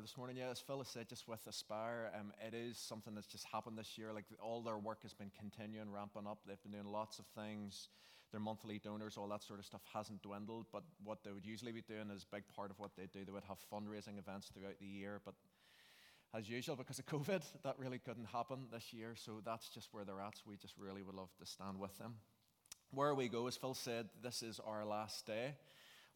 This morning. Yeah, as Phyllis said, just with Aspire, um, it is something that's just happened this year. Like all their work has been continuing, ramping up. They've been doing lots of things. Their monthly donors, all that sort of stuff, hasn't dwindled. But what they would usually be doing is a big part of what they do. They would have fundraising events throughout the year, but as usual, because of COVID, that really couldn't happen this year. So that's just where they're at. So we just really would love to stand with them. Where we go, as Phil said, this is our last day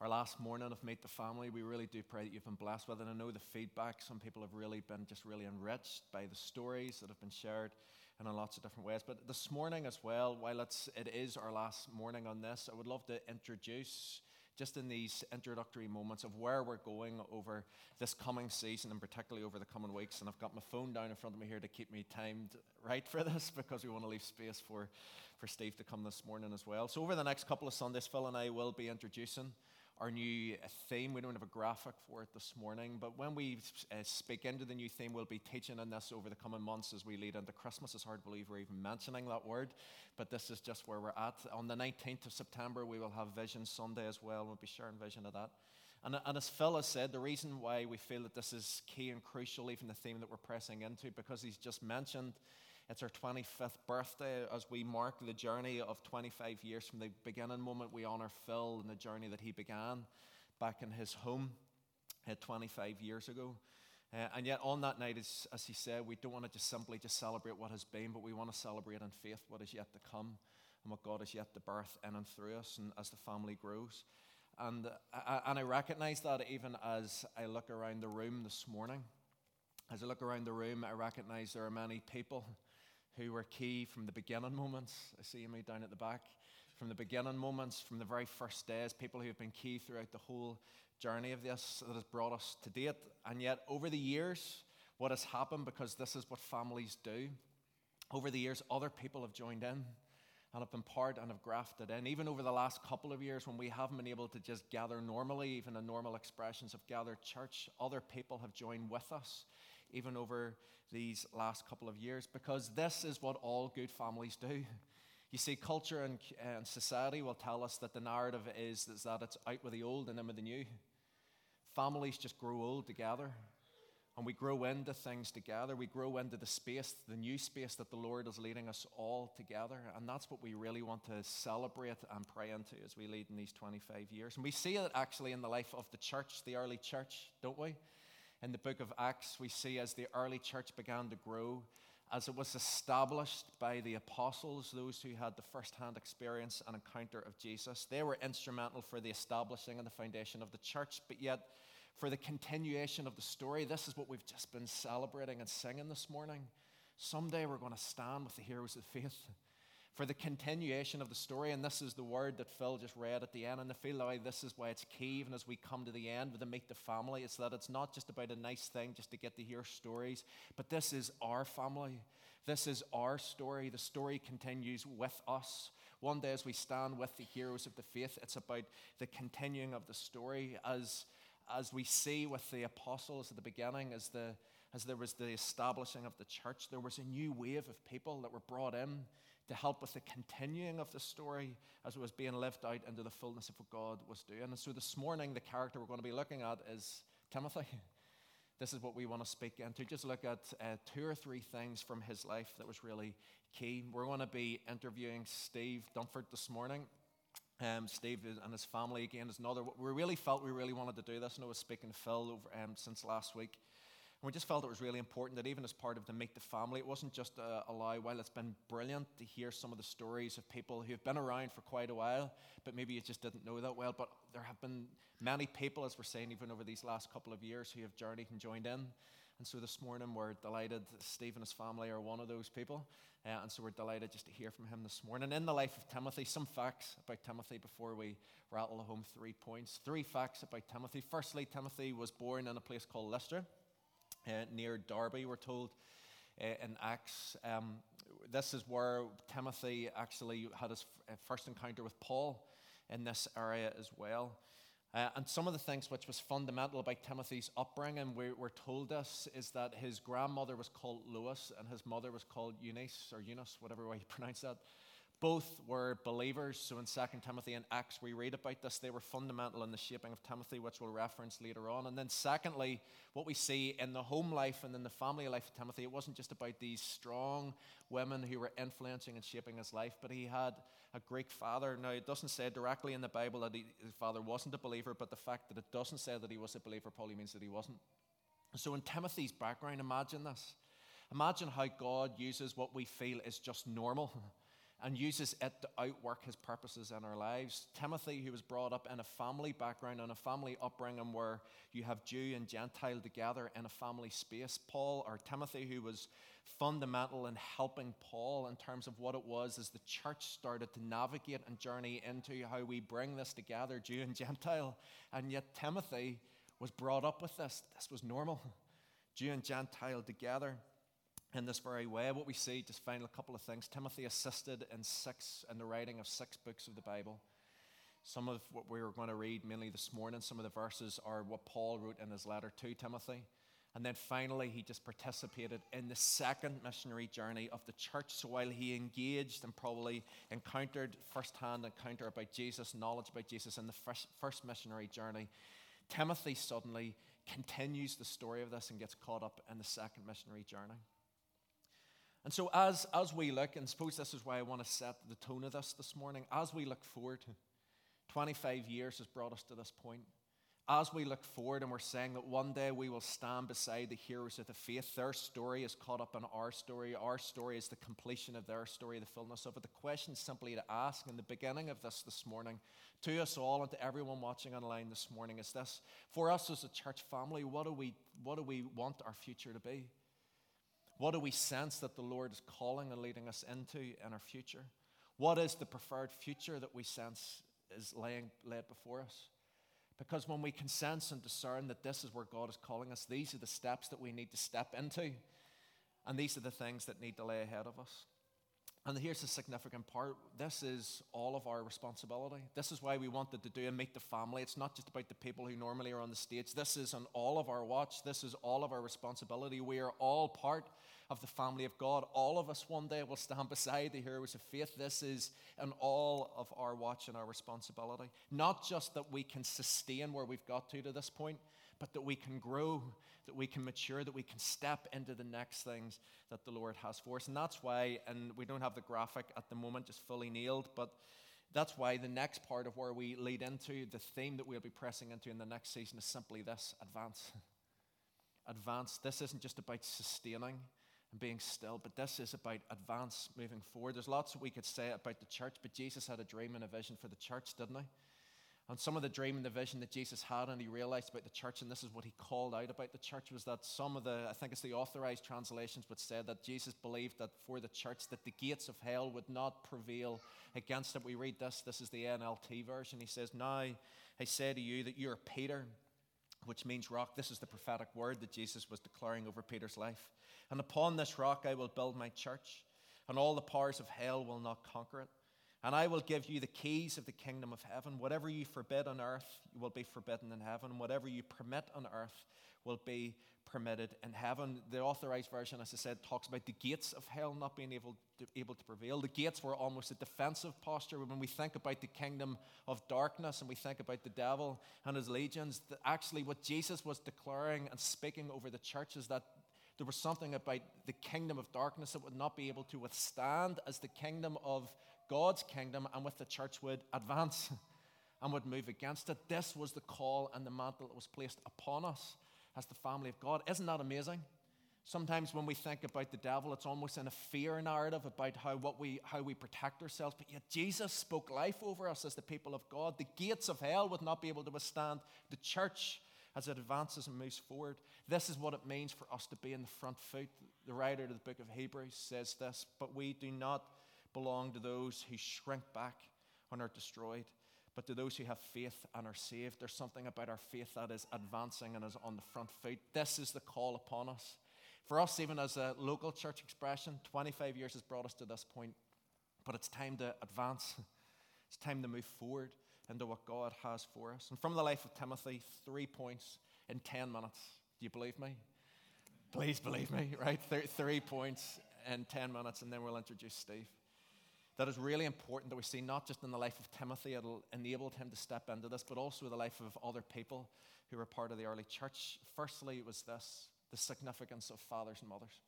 our last morning of Meet the Family. We really do pray that you've been blessed with it. I know the feedback, some people have really been just really enriched by the stories that have been shared and in lots of different ways. But this morning as well, while it's, it is our last morning on this, I would love to introduce just in these introductory moments of where we're going over this coming season and particularly over the coming weeks. And I've got my phone down in front of me here to keep me timed right for this because we want to leave space for, for Steve to come this morning as well. So over the next couple of Sundays, Phil and I will be introducing our new theme. We don't have a graphic for it this morning, but when we uh, speak into the new theme, we'll be teaching on this over the coming months as we lead into Christmas. It's hard to believe we're even mentioning that word, but this is just where we're at. On the 19th of September, we will have Vision Sunday as well. We'll be sharing vision of that. And, and as Phil has said, the reason why we feel that this is key and crucial, even the theme that we're pressing into, because he's just mentioned it's our 25th birthday as we mark the journey of 25 years from the beginning moment. We honor Phil and the journey that he began back in his home uh, 25 years ago. Uh, and yet, on that night, as, as he said, we don't want to just simply just celebrate what has been, but we want to celebrate in faith what is yet to come and what God is yet to birth in and through us and as the family grows. And, uh, and I recognize that even as I look around the room this morning. As I look around the room, I recognize there are many people who were key from the beginning moments. I see me down at the back. From the beginning moments, from the very first days, people who have been key throughout the whole journey of this that has brought us to date. And yet, over the years, what has happened, because this is what families do, over the years, other people have joined in and have been part and have grafted in. Even over the last couple of years, when we haven't been able to just gather normally, even in normal expressions of gathered church, other people have joined with us even over these last couple of years, because this is what all good families do. You see, culture and, and society will tell us that the narrative is, is that it's out with the old and in with the new. Families just grow old together. And we grow into things together. We grow into the space, the new space that the Lord is leading us all together. And that's what we really want to celebrate and pray into as we lead in these 25 years. And we see it actually in the life of the church, the early church, don't we? In the book of Acts, we see as the early church began to grow, as it was established by the apostles, those who had the first hand experience and encounter of Jesus. They were instrumental for the establishing and the foundation of the church, but yet for the continuation of the story, this is what we've just been celebrating and singing this morning. Someday we're going to stand with the heroes of faith for the continuation of the story. And this is the word that Phil just read at the end. And I feel like this is why it's key, even as we come to the end with the Meet the Family. It's that it's not just about a nice thing just to get to hear stories, but this is our family. This is our story. The story continues with us. One day, as we stand with the heroes of the faith, it's about the continuing of the story as, as we see with the apostles at the beginning, as, the, as there was the establishing of the church, there was a new wave of people that were brought in to help with the continuing of the story as it was being lived out into the fullness of what God was doing. And so this morning, the character we're going to be looking at is Timothy. This is what we want to speak into. Just look at uh, two or three things from his life that was really key. We're going to be interviewing Steve Dunford this morning. Um, Steve and his family again is another. We really felt we really wanted to do this. And I was speaking to Phil over, um, since last week. And we just felt it was really important that even as part of the Meet the Family, it wasn't just a, lie. While it's been brilliant to hear some of the stories of people who've been around for quite a while, but maybe you just didn't know that well. But there have been many people, as we're saying, even over these last couple of years, who have journeyed and joined in. And so this morning we're delighted. Steve and his family are one of those people. Uh, and so we're delighted just to hear from him this morning. In the life of Timothy, some facts about Timothy before we rattle home three points. Three facts about Timothy. Firstly, Timothy was born in a place called Lystra uh, near Derbe, we're told uh, in Acts. Um, this is where Timothy actually had his first encounter with Paul in this area as well. Uh, and some of the things which was fundamental about Timothy's upbringing, we, we're told us, is that his grandmother was called Lois and his mother was called Eunice or Eunice, whatever way you pronounce that. Both were believers. So in 2 Timothy and Acts, we read about this. They were fundamental in the shaping of Timothy, which we'll reference later on. And then, secondly, what we see in the home life and in the family life of Timothy, it wasn't just about these strong women who were influencing and shaping his life, but he had a Greek father. Now, it doesn't say directly in the Bible that he, his father wasn't a believer, but the fact that it doesn't say that he was a believer probably means that he wasn't. So, in Timothy's background, imagine this. Imagine how God uses what we feel is just normal and uses it to outwork his purposes in our lives. Timothy, who was brought up in a family background and a family upbringing where you have Jew and Gentile together in a family space. Paul, or Timothy, who was fundamental in helping Paul in terms of what it was as the church started to navigate and journey into how we bring this together, Jew and Gentile. And yet, Timothy was brought up with this. This was normal. Jew and Gentile together in this very way. What we see, just final couple of things. Timothy assisted in six in the writing of six books of the Bible. Some of what we are going to read mainly this morning, some of the verses are what Paul wrote in his letter to Timothy. And then finally, he just participated in the second missionary journey of the church. So while he engaged and probably encountered firsthand encounter about Jesus, knowledge about Jesus in the first, first missionary journey, Timothy suddenly continues the story of this and gets caught up in the second missionary journey. And so, as, as we look, and suppose this is why I want to set the tone of this this morning, as we look forward, 25 years has brought us to this point. As we look forward and we're saying that one day we will stand beside the heroes of the faith, their story is caught up in our story. Our story is the completion of their story, the fullness of it. The question simply to ask in the beginning of this this morning to us all and to everyone watching online this morning is this For us as a church family, what do we, what do we want our future to be? What do we sense that the Lord is calling and leading us into in our future? What is the preferred future that we sense is laying laid before us? Because when we can sense and discern that this is where God is calling us, these are the steps that we need to step into. And these are the things that need to lay ahead of us. And here's the significant part this is all of our responsibility. This is why we wanted to do a meet the family. It's not just about the people who normally are on the stage. This is on all of our watch. This is all of our responsibility. We are all part of the family of God. All of us one day will stand beside the heroes of faith. This is on all of our watch and our responsibility. Not just that we can sustain where we've got to to this point, but that we can grow that we can mature, that we can step into the next things that the Lord has for us. And that's why, and we don't have the graphic at the moment just fully nailed, but that's why the next part of where we lead into the theme that we'll be pressing into in the next season is simply this advance. advance. This isn't just about sustaining and being still, but this is about advance moving forward. There's lots that we could say about the church, but Jesus had a dream and a vision for the church, didn't he? And some of the dream and the vision that Jesus had, and he realized about the church, and this is what he called out about the church, was that some of the, I think it's the authorized translations, would said that Jesus believed that for the church, that the gates of hell would not prevail against it. We read this, this is the NLT version. He says, Now I say to you that you're Peter, which means rock. This is the prophetic word that Jesus was declaring over Peter's life. And upon this rock I will build my church, and all the powers of hell will not conquer it. And I will give you the keys of the kingdom of heaven. Whatever you forbid on earth will be forbidden in heaven. Whatever you permit on earth will be permitted in heaven. The authorized version, as I said, talks about the gates of hell not being able to, able to prevail. The gates were almost a defensive posture. When we think about the kingdom of darkness and we think about the devil and his legions, actually, what Jesus was declaring and speaking over the church is that there was something about the kingdom of darkness that would not be able to withstand as the kingdom of God's kingdom and with the church would advance and would move against it. This was the call and the mantle that was placed upon us as the family of God. Isn't that amazing? Sometimes when we think about the devil, it's almost in a fear narrative about how, what we, how we protect ourselves. But yet Jesus spoke life over us as the people of God. The gates of hell would not be able to withstand the church as it advances and moves forward. This is what it means for us to be in the front foot. The writer of the book of Hebrews says this, but we do not belong to those who shrink back and are destroyed, but to those who have faith and are saved. There's something about our faith that is advancing and is on the front foot. This is the call upon us. For us, even as a local church expression, 25 years has brought us to this point, but it's time to advance. It's time to move forward into what God has for us. And from the life of Timothy, three points in 10 minutes. Do you believe me? Please believe me, right? Three points in 10 minutes, and then we'll introduce Steve. That is really important that we see not just in the life of Timothy, it'll enable him to step into this, but also the life of other people who were part of the early church. Firstly, it was this the significance of fathers and mothers.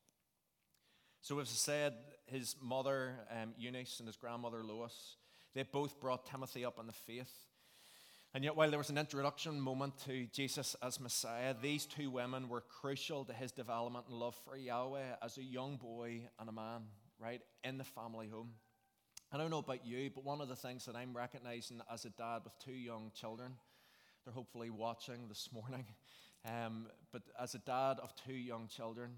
So, as I said, his mother, um, Eunice, and his grandmother, Lois, they both brought Timothy up in the faith. And yet, while there was an introduction moment to Jesus as Messiah, these two women were crucial to his development and love for Yahweh as a young boy and a man, right, in the family home. I don't know about you, but one of the things that I'm recognizing as a dad with two young children, they're hopefully watching this morning, um, but as a dad of two young children,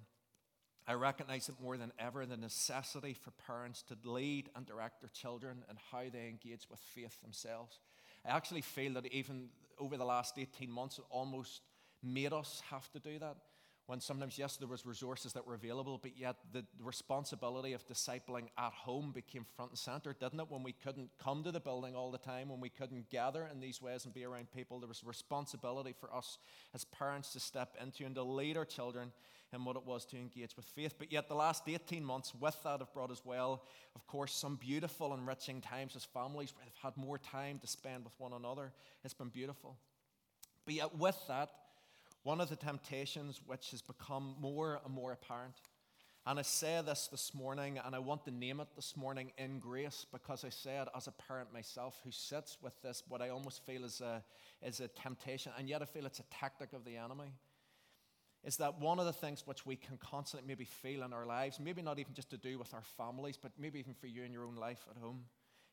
I recognize it more than ever the necessity for parents to lead and direct their children and how they engage with faith themselves. I actually feel that even over the last 18 months, it almost made us have to do that. When sometimes, yes, there was resources that were available, but yet the responsibility of discipling at home became front and center, didn't it? When we couldn't come to the building all the time, when we couldn't gather in these ways and be around people, there was responsibility for us as parents to step into and to lead our children in what it was to engage with faith. But yet, the last 18 months with that have brought as well, of course, some beautiful, enriching times as families they've had more time to spend with one another. It's been beautiful. But yet, with that, one of the temptations which has become more and more apparent. And I say this this morning, and I want to name it this morning in grace because I say it as a parent myself who sits with this, what I almost feel is a, is a temptation, and yet I feel it's a tactic of the enemy is that one of the things which we can constantly maybe feel in our lives, maybe not even just to do with our families, but maybe even for you in your own life at home,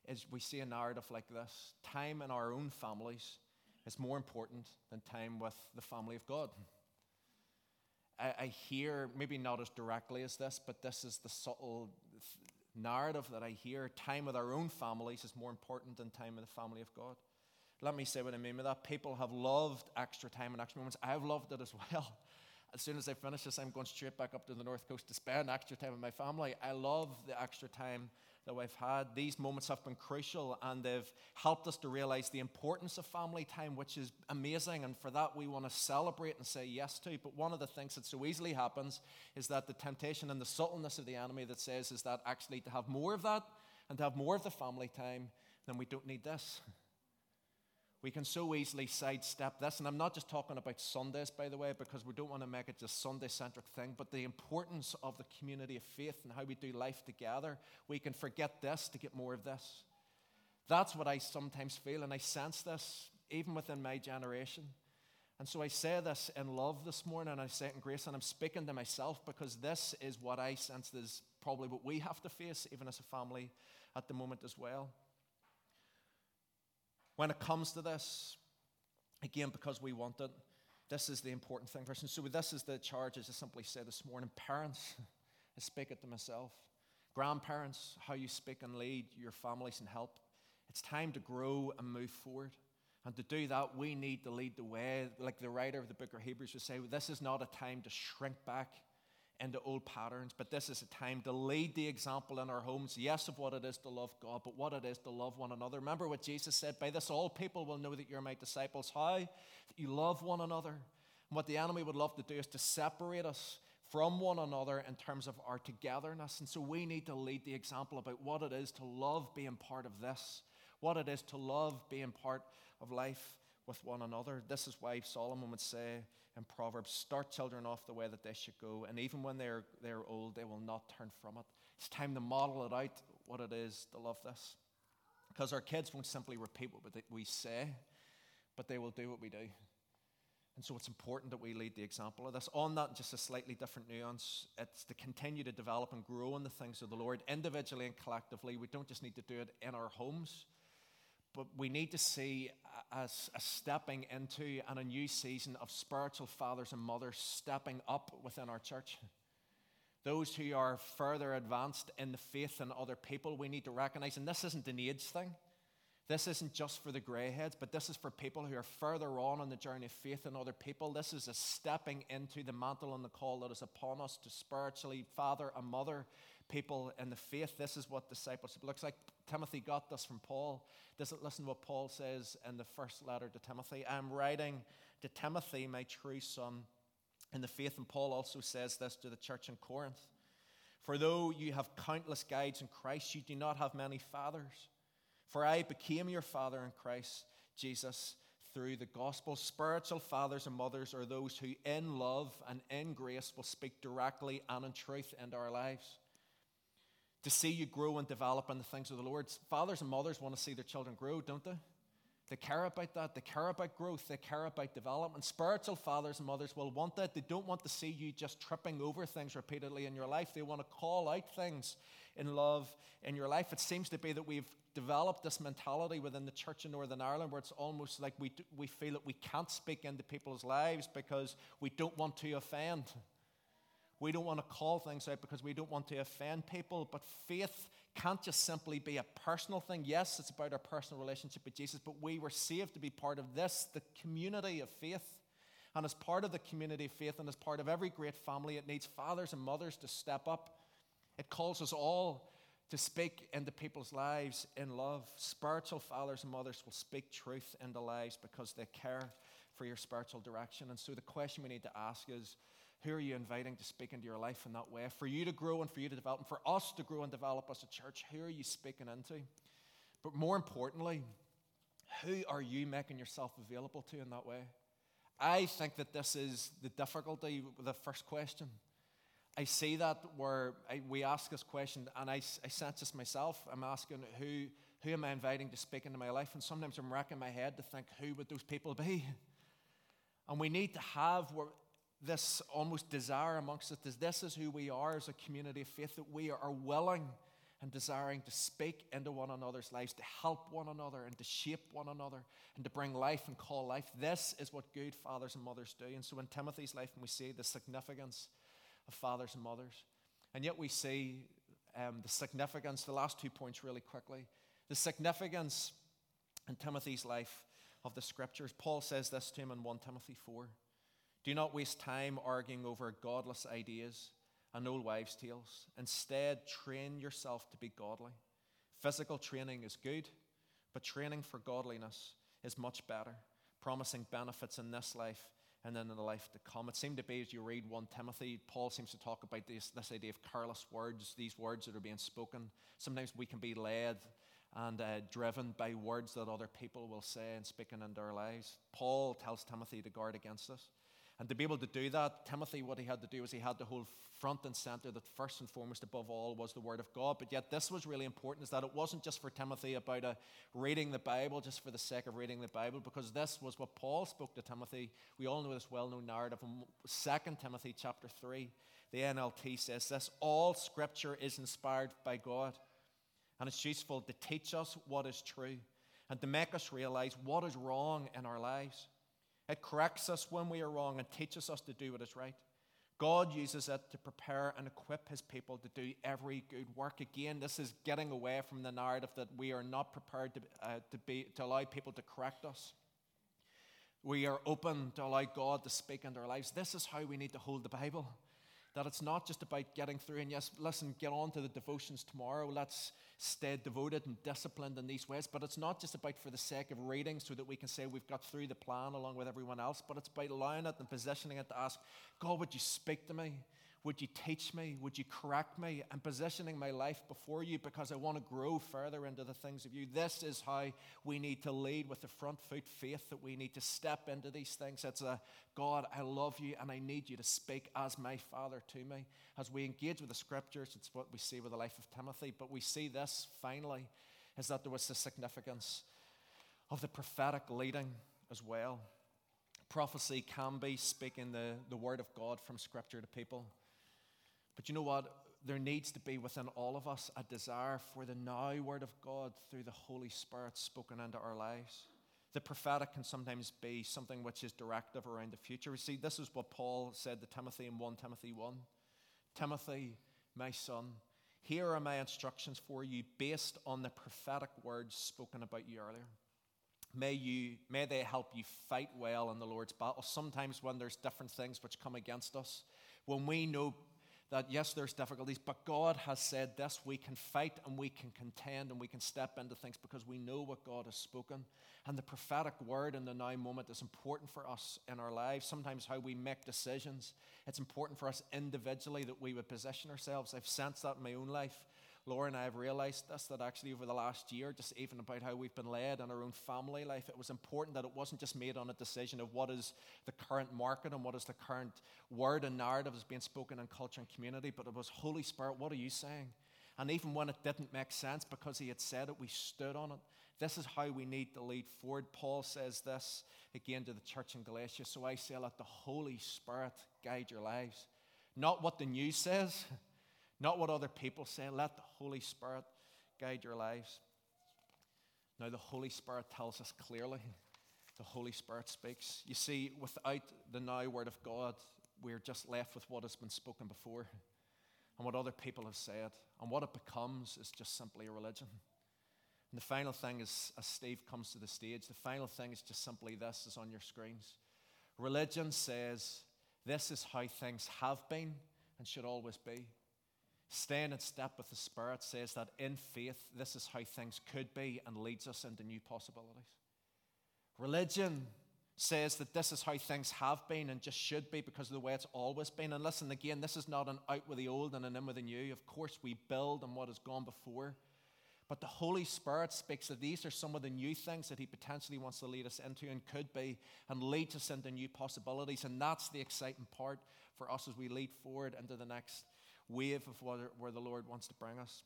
is we see a narrative like this. Time in our own families is more important than time with the family of God. I, I hear, maybe not as directly as this, but this is the subtle narrative that I hear. Time with our own families is more important than time with the family of God. Let me say what I mean by that. People have loved extra time and extra moments. I've loved it as well. As soon as I finish this, I'm going straight back up to the North Coast to spend extra time with my family. I love the extra time that we've had. These moments have been crucial and they've helped us to realize the importance of family time, which is amazing. And for that, we want to celebrate and say yes to. But one of the things that so easily happens is that the temptation and the subtleness of the enemy that says is that actually to have more of that and to have more of the family time, then we don't need this. We can so easily sidestep this. And I'm not just talking about Sundays, by the way, because we don't want to make it just Sunday centric thing, but the importance of the community of faith and how we do life together. We can forget this to get more of this. That's what I sometimes feel, and I sense this even within my generation. And so I say this in love this morning, and I say it in grace, and I'm speaking to myself because this is what I sense is probably what we have to face, even as a family at the moment as well. When it comes to this, again, because we want it, this is the important thing for us. And so, this is the charge, as I simply said this morning. Parents, I speak it to myself. Grandparents, how you speak and lead your families and help. It's time to grow and move forward. And to do that, we need to lead the way. Like the writer of the book of Hebrews would say, this is not a time to shrink back into old patterns, but this is a time to lead the example in our homes, yes, of what it is to love God, but what it is to love one another. Remember what Jesus said, By this all people will know that you're my disciples. How? That you love one another. And what the enemy would love to do is to separate us from one another in terms of our togetherness. And so we need to lead the example about what it is to love being part of this, what it is to love being part of life with one another. This is why Solomon would say, in Proverbs start children off the way that they should go, and even when they're, they're old, they will not turn from it. It's time to model it out what it is to love this. Because our kids won't simply repeat what we say, but they will do what we do. And so it's important that we lead the example of this. On that, just a slightly different nuance, it's to continue to develop and grow in the things of the Lord individually and collectively. We don't just need to do it in our homes, but we need to see as a stepping into and a new season of spiritual fathers and mothers stepping up within our church. Those who are further advanced in the faith than other people, we need to recognize, and this isn't an age thing. This isn't just for the greyheads, but this is for people who are further on in the journey of faith than other people. This is a stepping into the mantle and the call that is upon us to spiritually father and mother people in the faith. This is what discipleship looks like. Timothy got this from Paul. This, listen to what Paul says in the first letter to Timothy. I'm writing to Timothy, my true son, in the faith. And Paul also says this to the church in Corinth. For though you have countless guides in Christ, you do not have many fathers. For I became your father in Christ Jesus through the gospel. Spiritual fathers and mothers are those who, in love and in grace, will speak directly and in truth into our lives. To see you grow and develop in the things of the Lord. Fathers and mothers want to see their children grow, don't they? They care about that. They care about growth. They care about development. Spiritual fathers and mothers will want that. They don't want to see you just tripping over things repeatedly in your life. They want to call out things in love in your life. It seems to be that we've developed this mentality within the church in Northern Ireland where it's almost like we, we feel that we can't speak into people's lives because we don't want to offend. We don't want to call things out because we don't want to offend people. But faith can't just simply be a personal thing. Yes, it's about our personal relationship with Jesus, but we were saved to be part of this, the community of faith. And as part of the community of faith and as part of every great family, it needs fathers and mothers to step up. It calls us all to speak into people's lives in love. Spiritual fathers and mothers will speak truth into lives because they care for your spiritual direction. And so the question we need to ask is who are you inviting to speak into your life in that way? For you to grow and for you to develop, and for us to grow and develop as a church, who are you speaking into? But more importantly, who are you making yourself available to in that way? I think that this is the difficulty with the first question. I see that where I, we ask this question, and I, I sense this myself. I'm asking, who, who am I inviting to speak into my life? And sometimes I'm racking my head to think, who would those people be? And we need to have this almost desire amongst us. is This is who we are as a community of faith, that we are willing and desiring to speak into one another's lives, to help one another, and to shape one another, and to bring life and call life. This is what good fathers and mothers do. And so in Timothy's life, we see the significance of fathers and mothers. And yet we see um, the significance, the last two points really quickly, the significance in Timothy's life of the scriptures. Paul says this to him in 1 Timothy 4 Do not waste time arguing over godless ideas and old wives' tales. Instead, train yourself to be godly. Physical training is good, but training for godliness is much better, promising benefits in this life and then in the life to come. It seemed to be as you read 1 Timothy, Paul seems to talk about this, this idea of careless words, these words that are being spoken. Sometimes we can be led and uh, driven by words that other people will say and speaking into our lives. Paul tells Timothy to guard against this. And to be able to do that, Timothy, what he had to do was he had to hold front and center that first and foremost, above all, was the Word of God. But yet, this was really important is that it wasn't just for Timothy about uh, reading the Bible just for the sake of reading the Bible, because this was what Paul spoke to Timothy. We all know this well known narrative in 2 Timothy chapter 3. The NLT says this all scripture is inspired by God, and it's useful to teach us what is true and to make us realize what is wrong in our lives. It corrects us when we are wrong and teaches us to do what is right. God uses it to prepare and equip his people to do every good work. Again, this is getting away from the narrative that we are not prepared to, uh, to, be, to allow people to correct us. We are open to allow God to speak into our lives. This is how we need to hold the Bible that it's not just about getting through and yes, listen, get on to the devotions tomorrow. Let's stay devoted and disciplined in these ways. But it's not just about for the sake of reading so that we can say we've got through the plan along with everyone else, but it's about allowing it and positioning it to ask, God, would you speak to me? Would you teach me? Would you correct me? I'm positioning my life before you because I want to grow further into the things of you. This is how we need to lead with the front foot faith that we need to step into these things. It's a God, I love you and I need you to speak as my Father to me. As we engage with the scriptures, it's what we see with the life of Timothy. But we see this finally is that there was the significance of the prophetic leading as well. Prophecy can be speaking the, the word of God from scripture to people. But you know what? There needs to be within all of us a desire for the now word of God through the Holy Spirit spoken into our lives. The prophetic can sometimes be something which is directive around the future. We see, this is what Paul said to Timothy in 1 Timothy 1 Timothy, my son, Here are my instructions for you based on the prophetic words spoken about you earlier. May, you, may they help you fight well in the Lord's battle. Sometimes, when there's different things which come against us, when we know that yes, there's difficulties, but God has said this. We can fight and we can contend and we can step into things because we know what God has spoken. And the prophetic word in the now moment is important for us in our lives. Sometimes, how we make decisions, it's important for us individually that we would position ourselves. I've sensed that in my own life. Laura and I have realized this that actually over the last year, just even about how we've been led in our own family life, it was important that it wasn't just made on a decision of what is the current market and what is the current word and narrative that's being spoken in culture and community, but it was Holy Spirit, what are you saying? And even when it didn't make sense because he had said it, we stood on it. This is how we need to lead forward. Paul says this again to the church in Galatia. So I say, let the Holy Spirit guide your lives. Not what the news says, not what other people say. Let the Holy Spirit guide your lives. Now, the Holy Spirit tells us clearly. The Holy Spirit speaks. You see, without the now Word of God, we're just left with what has been spoken before and what other people have said. And what it becomes is just simply a religion. And the final thing is, as Steve comes to the stage, the final thing is just simply this is on your screens. Religion says this is how things have been and should always be. Staying in step with the Spirit says that in faith, this is how things could be and leads us into new possibilities. Religion says that this is how things have been and just should be because of the way it's always been. And listen, again, this is not an out with the old and an in with the new. Of course, we build on what has gone before. But the Holy Spirit speaks that these are some of the new things that He potentially wants to lead us into and could be and lead us into new possibilities. And that's the exciting part for us as we lead forward into the next wave of where, where the Lord wants to bring us.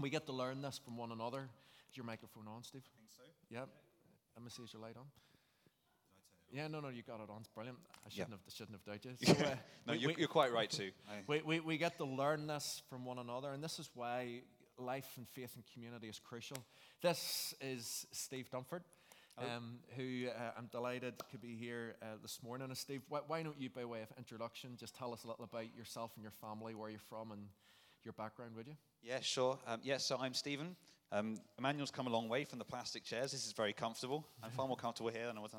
We get to learn this from one another. Is your microphone on, Steve? I think so. Yeah. Let me see, is your light on? Yeah, no, no, you got it on. It's brilliant. I shouldn't, have, shouldn't have doubted you. So, uh, no, we, you're, we, you're, quite right too. we, we, we get to learn this from one another, and this is why life and faith and community is crucial. This is Steve Dunford, um, who uh, I'm delighted could be here uh, this morning. And Steve, why, why, don't you, by way of introduction, just tell us a little about yourself and your family, where you're from, and your background, would you? Yeah, sure. Um, yeah, so I'm Stephen. Um, Emmanuel's come a long way from the plastic chairs. This is very comfortable. I'm far more comfortable here than I was.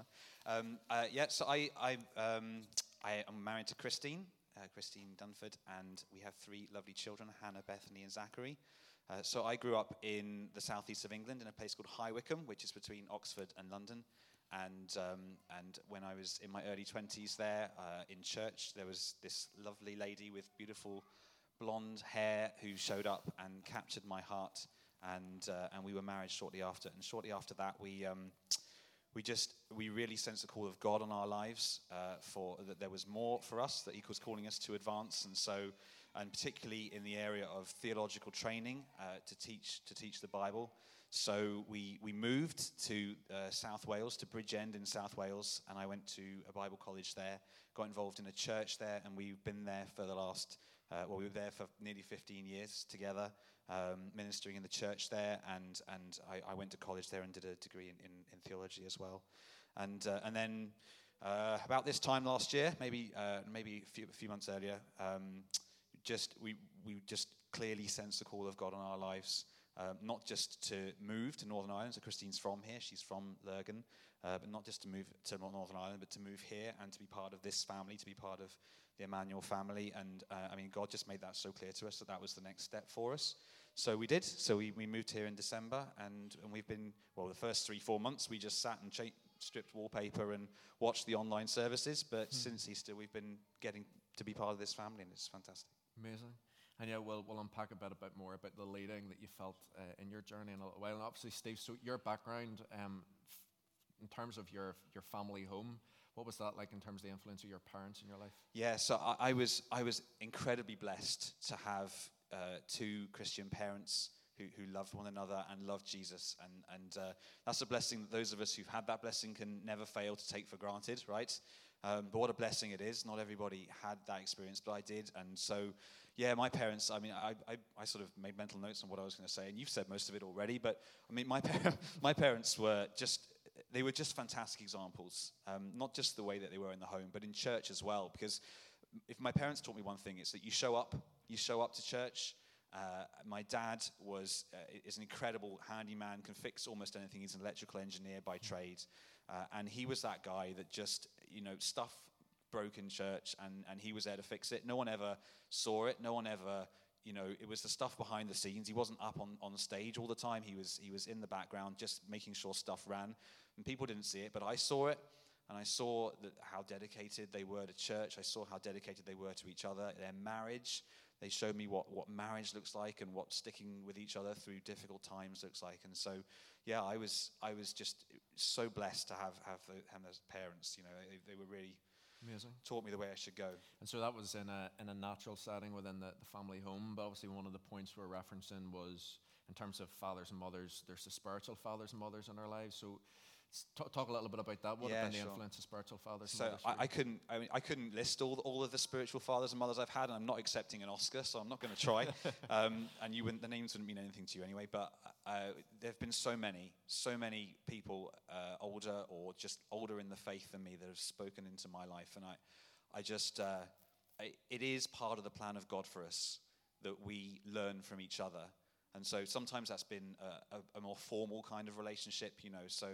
Um, uh, yeah, so I, I, um, I am married to Christine, uh, Christine Dunford, and we have three lovely children, Hannah, Bethany, and Zachary. Uh, so I grew up in the southeast of England in a place called High Wycombe, which is between Oxford and London. And, um, and when I was in my early 20s there uh, in church, there was this lovely lady with beautiful blonde hair who showed up and captured my heart and uh, and we were married shortly after. And shortly after that, we um, we just we really sensed the call of God on our lives uh, for that there was more for us that He was calling us to advance, and so and particularly in the area of theological training uh, to teach to teach the Bible. So we, we moved to uh, South Wales, to Bridgend in South Wales, and I went to a Bible college there, got involved in a church there, and we've been there for the last, uh, well, we were there for nearly 15 years together um, ministering in the church there, and and I, I, went to college there and did a degree in, in, in theology as well, and uh, and then uh, about this time last year, maybe uh, maybe a few, a few, months earlier, um, just we we just clearly sense the call of God on our lives. Um, not just to move to Northern Ireland. So Christine's from here; she's from Lurgan, uh, but not just to move to Northern Ireland, but to move here and to be part of this family, to be part of the Emmanuel family. And uh, I mean, God just made that so clear to us that that was the next step for us. So we did. So we, we moved here in December, and, and we've been, well, the first three, four months, we just sat and cha- stripped wallpaper and watched the online services. But hmm. since Easter, we've been getting to be part of this family, and it's fantastic. Amazing. And yeah, we'll, we'll unpack a bit, a bit more about the leading that you felt uh, in your journey in a little while. And obviously, Steve, so your background um, f- in terms of your, your family home, what was that like in terms of the influence of your parents in your life? Yeah, so I, I was I was incredibly blessed to have uh, two Christian parents who, who loved one another and loved Jesus. And, and uh, that's a blessing that those of us who've had that blessing can never fail to take for granted, right? Um, but what a blessing it is. Not everybody had that experience, but I did. And so, yeah, my parents, I mean, I, I, I sort of made mental notes on what I was going to say, and you've said most of it already. But I mean, my, par- my parents were just, they were just fantastic examples. Um, not just the way that they were in the home, but in church as well. Because if my parents taught me one thing, it's that you show up, you show up to church, Uh, my dad was uh, is an incredible handyman, can fix almost anything. He's an electrical engineer by trade, uh, and he was that guy that just you know stuff broke in church, and and he was there to fix it. No one ever saw it. No one ever. You know, it was the stuff behind the scenes. He wasn't up on, on stage all the time. He was he was in the background, just making sure stuff ran, and people didn't see it, but I saw it, and I saw that how dedicated they were to church. I saw how dedicated they were to each other, their marriage, they showed me what, what marriage looks like and what sticking with each other through difficult times looks like. And so, yeah, I was, I was just so blessed to have, have them as parents. You know, they, they were really Amazing. Taught me the way I should go. And so that was in a, in a natural setting within the, the family home. But obviously, one of the points we're referencing was in terms of fathers and mothers, there's the spiritual fathers and mothers in our lives. So Talk, talk, a little bit about that. What yeah, have been the sure. influence of spiritual fathers? So I, I, couldn't. I mean, I couldn't list all all of the spiritual fathers and mothers I've had, and I'm not accepting an Oscar, so I'm not going to try. um, and you wouldn't. The names wouldn't mean anything to you anyway. But uh, there have been so many, so many people uh, older or just older in the faith than me that have spoken into my life, and I, I just. Uh, I, it is part of the plan of God for us that we learn from each other. And so sometimes that's been a, a, a more formal kind of relationship, you know. So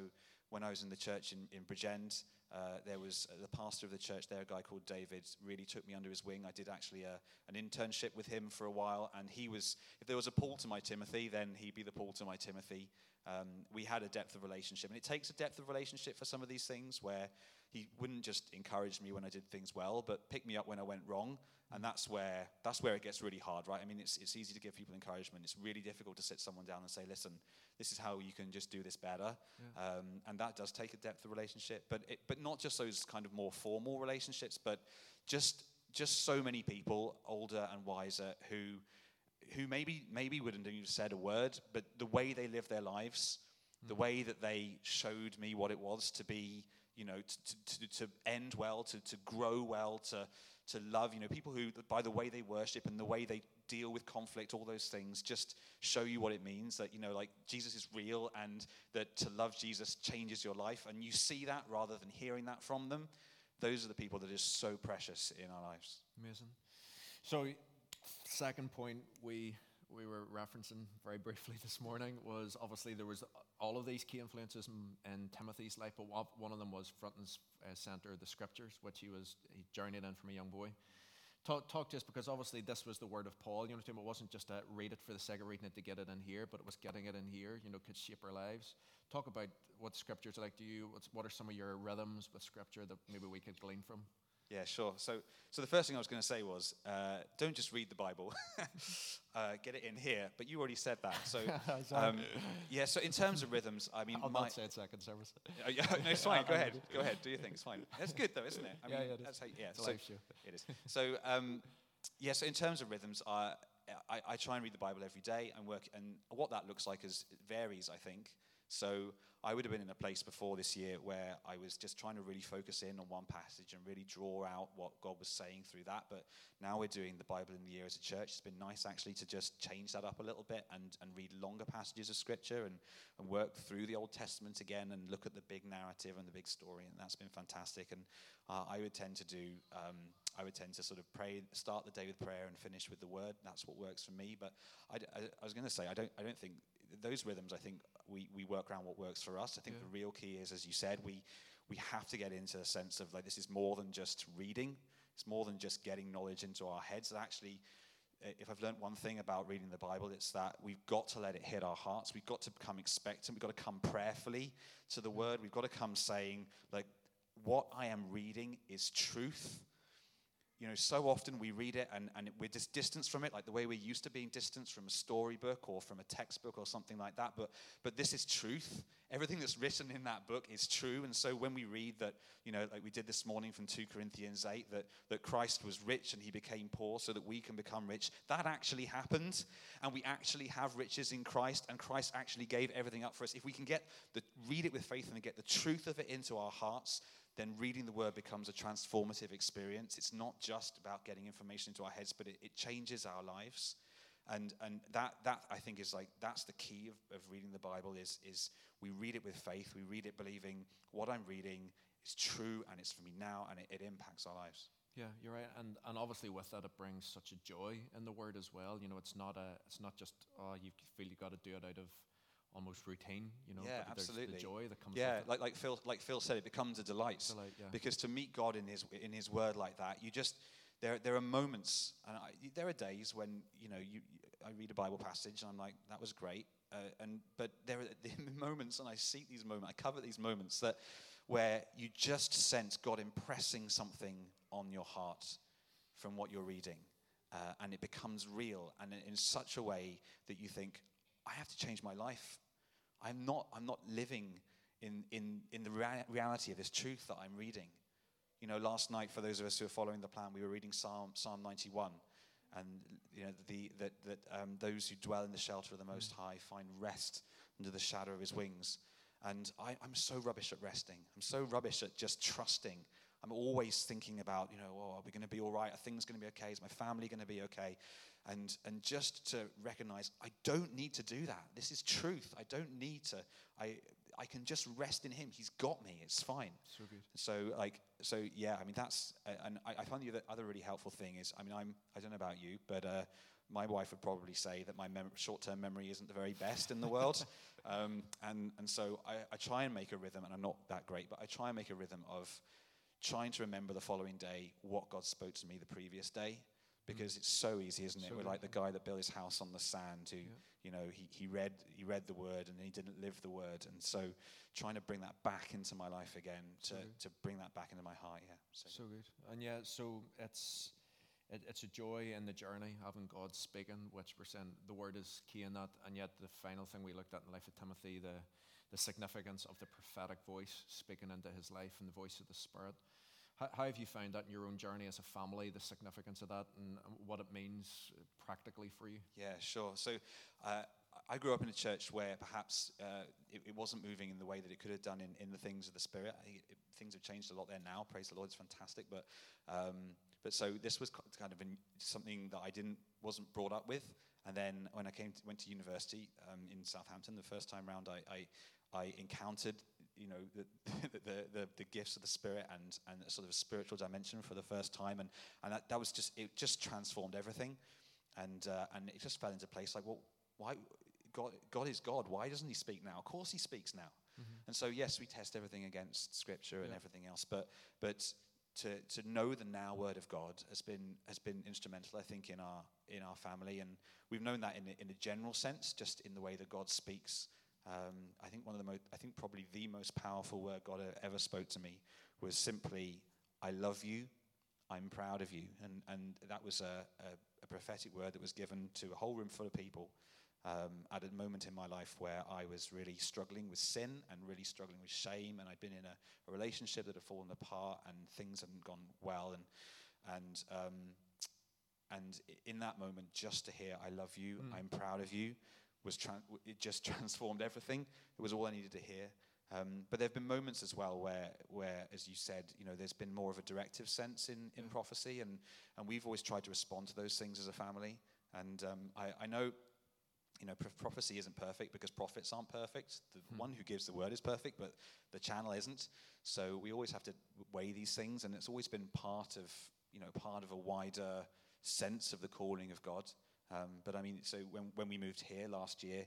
when I was in the church in, in Bridgend, uh, there was uh, the pastor of the church there, a guy called David, really took me under his wing. I did actually a, uh, an internship with him for a while, and he was, if there was a Paul to my Timothy, then he'd be the Paul to my Timothy. Um, we had a depth of relationship, and it takes a depth of relationship for some of these things where he wouldn't just encourage me when I did things well, but pick me up when I went wrong. And that's where, that's where it gets really hard, right? I mean, it's, it's easy to give people encouragement. It's really difficult to sit someone down and say, listen, this is how you can just do this better. Yeah. Um, and that does take a depth of relationship, but, it, but not just those kind of more formal relationships, but just, just so many people, older and wiser, who, who maybe, maybe wouldn't have said a word, but the way they live their lives, mm-hmm. the way that they showed me what it was to be you know, to, to, to end well, to, to grow well, to, to love. You know, people who, by the way they worship and the way they deal with conflict, all those things, just show you what it means that, you know, like Jesus is real and that to love Jesus changes your life. And you see that rather than hearing that from them. Those are the people that are so precious in our lives. Amazing. So, second point, we we were referencing very briefly this morning was obviously there was all of these key influences in, in Timothy's life, but one of them was front and uh, center the scriptures, which he was he journeyed in from a young boy. Talk, talk to us because obviously this was the word of Paul. You know, it wasn't just a read it for the sake of reading it to get it in here, but it was getting it in here. You know, could shape our lives. Talk about what scriptures are like to you. what are some of your rhythms with scripture that maybe we could glean from? Yeah, sure. So, so the first thing I was going to say was, uh, don't just read the Bible, uh, get it in here. But you already said that. So, um, yeah. So in terms of rhythms, I mean, I'll my, not say it second service. Uh, yeah, no, it's fine. Go ahead. Go ahead. Do your thing. It's fine. That's good though, isn't it? I mean, yeah, yeah, it is. How, yeah. It's so, it is. So, um, yeah. So in terms of rhythms, I, I, I try and read the Bible every day and work, and what that looks like is varies. I think. So I would have been in a place before this year where I was just trying to really focus in on one passage and really draw out what God was saying through that. But now we're doing the Bible in the year as a church. It's been nice actually to just change that up a little bit and, and read longer passages of Scripture and, and work through the Old Testament again and look at the big narrative and the big story. And that's been fantastic. And uh, I would tend to do. Um, I would tend to sort of pray, start the day with prayer and finish with the word. That's what works for me. But I, I, I was going to say, I don't, I don't think those rhythms, I think we, we work around what works for us. I think yeah. the real key is, as you said, we, we have to get into a sense of like this is more than just reading. It's more than just getting knowledge into our heads. actually, if I've learned one thing about reading the Bible, it's that we've got to let it hit our hearts. We've got to become expectant. We've got to come prayerfully to the word. We've got to come saying, like, what I am reading is truth you know, so often we read it and, and we're just distanced from it, like the way we're used to being distanced from a storybook or from a textbook or something like that. But, but this is truth. Everything that's written in that book is true. And so when we read that, you know, like we did this morning from 2 Corinthians 8, that, that Christ was rich and he became poor so that we can become rich, that actually happened. And we actually have riches in Christ, and Christ actually gave everything up for us. If we can get the, read it with faith and get the truth of it into our hearts, then reading the word becomes a transformative experience. It's not just about getting information into our heads, but it, it changes our lives. And, and that, that, I think, is like, that's the key of, of reading the Bible is, is we read it with faith. We read it believing what I'm reading is true and it's for me now and it, it impacts our lives. Yeah, you're right, and and obviously with that it brings such a joy in the word as well. You know, it's not a, it's not just oh you feel you got to do it out of almost routine. You know, Yeah, absolutely. the joy that comes. Yeah, with it. like, like Phil like Phil said, it becomes a delight. Delight, yeah. Because to meet God in His in His Word like that, you just there there are moments, and I, there are days when you know you I read a Bible passage and I'm like that was great, uh, and but there are the moments, and I seek these moments, I cover these moments that where you just sense God impressing something on your heart from what you're reading, uh, and it becomes real, and in such a way that you think I have to change my life. I'm not, I'm not living in, in, in the rea- reality of this truth that I'm reading. You know, last night, for those of us who are following the plan, we were reading Psalm, Psalm 91. And, you know, the, that, that um, those who dwell in the shelter of the Most High find rest under the shadow of his wings. And I, I'm so rubbish at resting. I'm so rubbish at just trusting. I'm always thinking about, you know, oh, are we going to be all right? Are things going to be okay? Is my family going to be okay? And, and just to recognize, I don't need to do that. This is truth. I don't need to. I, I can just rest in Him. He's got me. It's fine. So good. So, like, so yeah. I mean, that's, uh, and I, I find the other, other really helpful thing is, I mean, I'm, I don't know about you, but uh, my wife would probably say that my mem- short-term memory isn't the very best in the world, um, and and so I, I try and make a rhythm, and I'm not that great, but I try and make a rhythm of trying to remember the following day what God spoke to me the previous day. Because it's so easy, isn't it? So We're like the guy that built his house on the sand, who, Yeah. you know, he, he read he read the word and he didn't live the word, and so trying to bring that back into my life again, to, So to bring that back into my heart. Yeah. So, So good. And yeah, so it's it, it's a joy in the journey having God speaking, which we're saying the word is key in that. And yet the final thing we looked at in the life of Timothy, the the significance of the prophetic voice speaking into his life and the voice of the Spirit. How, how have you found that in your own journey as a family, the significance of that and what it means practically for you? Yeah, sure. So uh, I grew up in a church where perhaps uh, it, it wasn't moving in the way that it could have done in, in the things of the Spirit. It, things have changed a lot there now. Praise the Lord, it's fantastic. But um, but so this was kind of something that I didn't wasn't brought up with. And then when I came to, went to university um, in Southampton, the first time round, I, I I encountered, you know, the, the, the, the gifts of the Spirit and, and a sort of a spiritual dimension for the first time. And, and that, that was just, it just transformed everything. And, uh, and it just fell into place like, well, why? God, God is God. Why doesn't he speak now? Of course he speaks now. And so, yes, we test everything against Scripture and Yeah. everything else. But, but to, to know the now word of God has been, has been instrumental, I think, in our, in our family. And we've known that in, a- in a general sense, just in the way that God speaks. Um, I think one of the most, I think probably the most powerful word God ever spoke to me was simply, I love you, I'm proud of you. And, and that was a, a, a prophetic word that was given to a whole room full of people um, at a moment in my life where I was really struggling with sin and really struggling with shame. And I'd been in a, a relationship that had fallen apart and things hadn't gone well. And, and, um, and in that moment, just to hear, I love you, I'm proud of you, was w- it just transformed everything. It was all I needed to hear. Um, but there have been moments as well where, where, as you said, you know, there's been more of a directive sense in, in prophecy, and, and we've always tried to respond to those things as a family. And um, I, I know, you know, pro- prophecy isn't perfect because prophets aren't perfect. The one who gives the word is perfect, but the channel isn't. So we always have to weigh these things, and it's always been part of, you know, part of a wider sense of the calling of God. Um, but I mean, so when, when we moved here last year,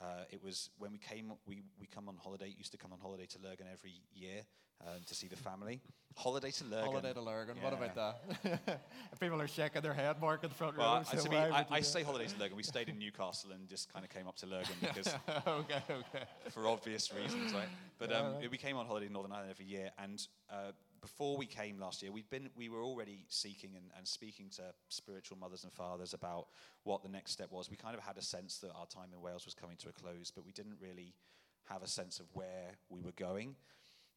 uh, it was when we came, we, we come on holiday, used to come on holiday to Lurgan every year um, to see the family. Holiday to Lurgan. Holiday to Lurgan. What about that? People are shaking their head, Mark in the front Well, row. I, so to me, I, I say holiday to Lurgan. We stayed in Newcastle and just kind of came up to Lurgan because okay, okay. for obvious reasons, right? But Yeah, um, right. we came on holiday in Northern Ireland every year, and uh, before we came last year, we'd been we were already seeking and, and speaking to spiritual mothers and fathers about what the next step was. We kind of had a sense that our time in Wales was coming to a close, but we didn't really have a sense of where we were going,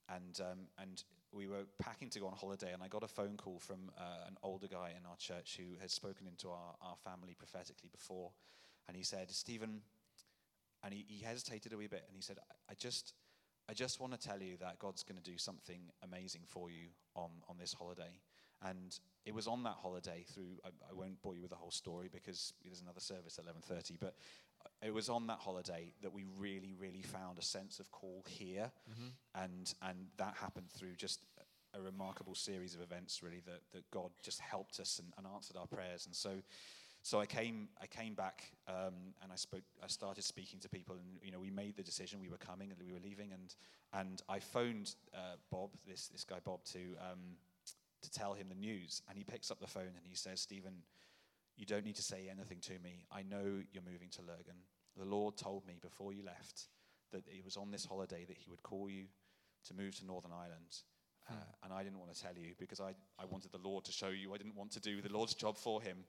and um, and we were packing to go on holiday, and I got a phone call from uh, an older guy in our church who had spoken into our, our family prophetically before, and he said, Stephen, and he, he hesitated a wee bit and he said, I, I just I just want to tell you that God's going to do something amazing for you on, on this holiday. And it was on that holiday through, I, I won't bore you with the whole story because there's another service at 11.30, but it was on that holiday that we really, really found a sense of call here. Mm-hmm. And, and that happened through just a remarkable series of events, really, that, that God just helped us and, and answered our prayers. And so, so I came, I came back um, and I spoke. I started speaking to people, and you know, we made the decision. We were coming and we were leaving, and and I phoned uh, Bob, this this guy Bob, to um, to tell him the news. And he picks up the phone and he says, Stephen, you don't need to say anything to me. I know you're moving to Lurgan. The Lord told me before you left that it was on this holiday that He would call you to move to Northern Ireland. Uh, hmm. and I didn't want to tell you because I, I wanted the Lord to show you. I didn't want to do the Lord's job for Him.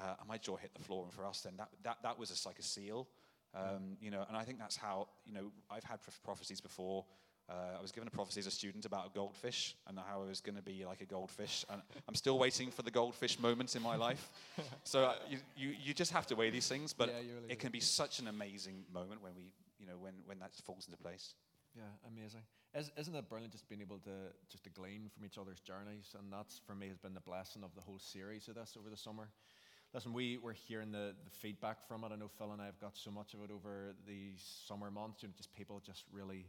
Uh, and my jaw hit the floor. And for us, then that, that, that was just like a seal. Um, you know, and I think that's how, you know, I've had prophecies before uh, I was given a prophecy as a student about a goldfish and how I was going to be like a goldfish. And I'm still waiting for the goldfish moment in my life. so uh, you, you, you, just have to weigh these things, but yeah, really it can be such an amazing moment when we, you know, when, when that falls into place. Yeah, amazing. Is, isn't it brilliant just being able to just to glean from each other's journeys? And that's for me has been the blessing of the whole series of this over the summer. Listen, we were hearing the, the feedback from it. I know Phil and I have got so much of it over the summer months. You know, just people just really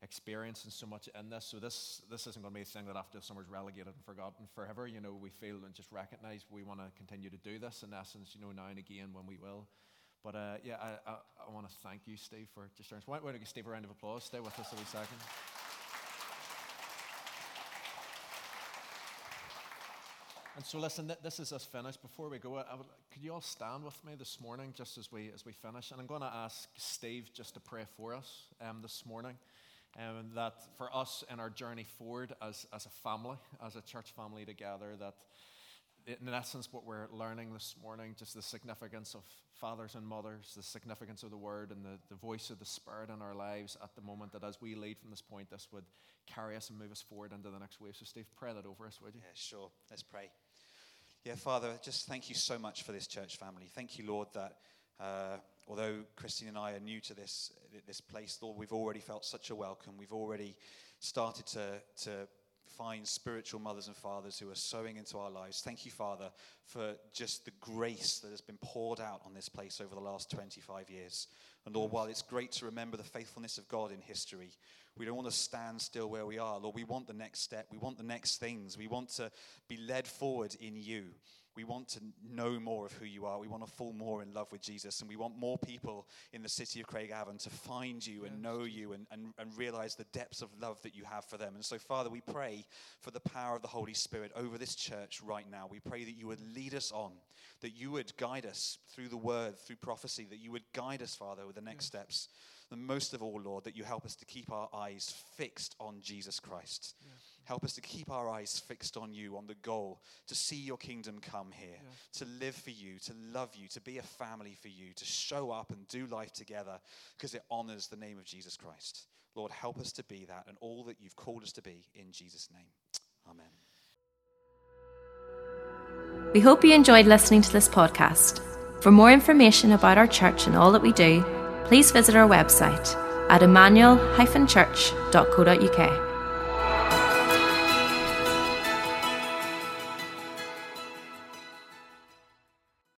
experiencing so much in this. So this this isn't going to be a thing that after the summer's relegated and forgotten forever. You know, we feel and just recognise we want to continue to do this in essence. You know, now and again when we will. But uh, yeah, I, I, I want to thank you, Steve, for just sharing. Why, don't you give Steve a round of applause? Stay with us a wee second. And so, listen, this is us finished. Before we go, I would, could you all stand with me this morning, just as we as we finish? And I'm going to ask Steve just to pray for us um, this morning um, that for us in our journey forward as, as a family, as a church family together, that in essence, what we're learning this morning, just the significance of fathers and mothers, the significance of the word and the, the voice of the Spirit in our lives at the moment, that as we lead from this point, this would carry us and move us forward into the next wave. So, Steve, pray that over us, would you? Yeah, sure. Let's pray. Yeah, Father, just thank you so much for this church family. Thank you, Lord, that uh, although Christine and I are new to this, this place, Lord, we've already felt such a welcome. We've already started to, to find spiritual mothers and fathers who are sowing into our lives. Thank you, Father, for just the grace that has been poured out on this place over the last 25 years. And Lord, while it's great to remember the faithfulness of God in history, we don't want to stand still where we are. Lord, we want the next step. We want the next things. We want to be led forward in you. We want to know more of who you are. We want to fall more in love with Jesus. And we want more people in the city of Craigavon to find you and know you and, and, and realize the depths of love that you have for them. And so, Father, we pray for the power of the Holy Spirit over this church right now. We pray that you would lead us on, that you would guide us through the word, through prophecy, that you would guide us, Father, with the next steps. And most of all, Lord, that you help us to keep our eyes fixed on Jesus Christ. Yeah. Help us to keep our eyes fixed on you, on the goal, to see your kingdom come here, yeah. to live for you, to love you, to be a family for you, to show up and do life together because it honors the name of Jesus Christ. Lord, help us to be that and all that you've called us to be in Jesus' name. Amen. We hope you enjoyed listening to this podcast. For more information about our church and all that we do, please visit our website at emmanuel-church.co.uk.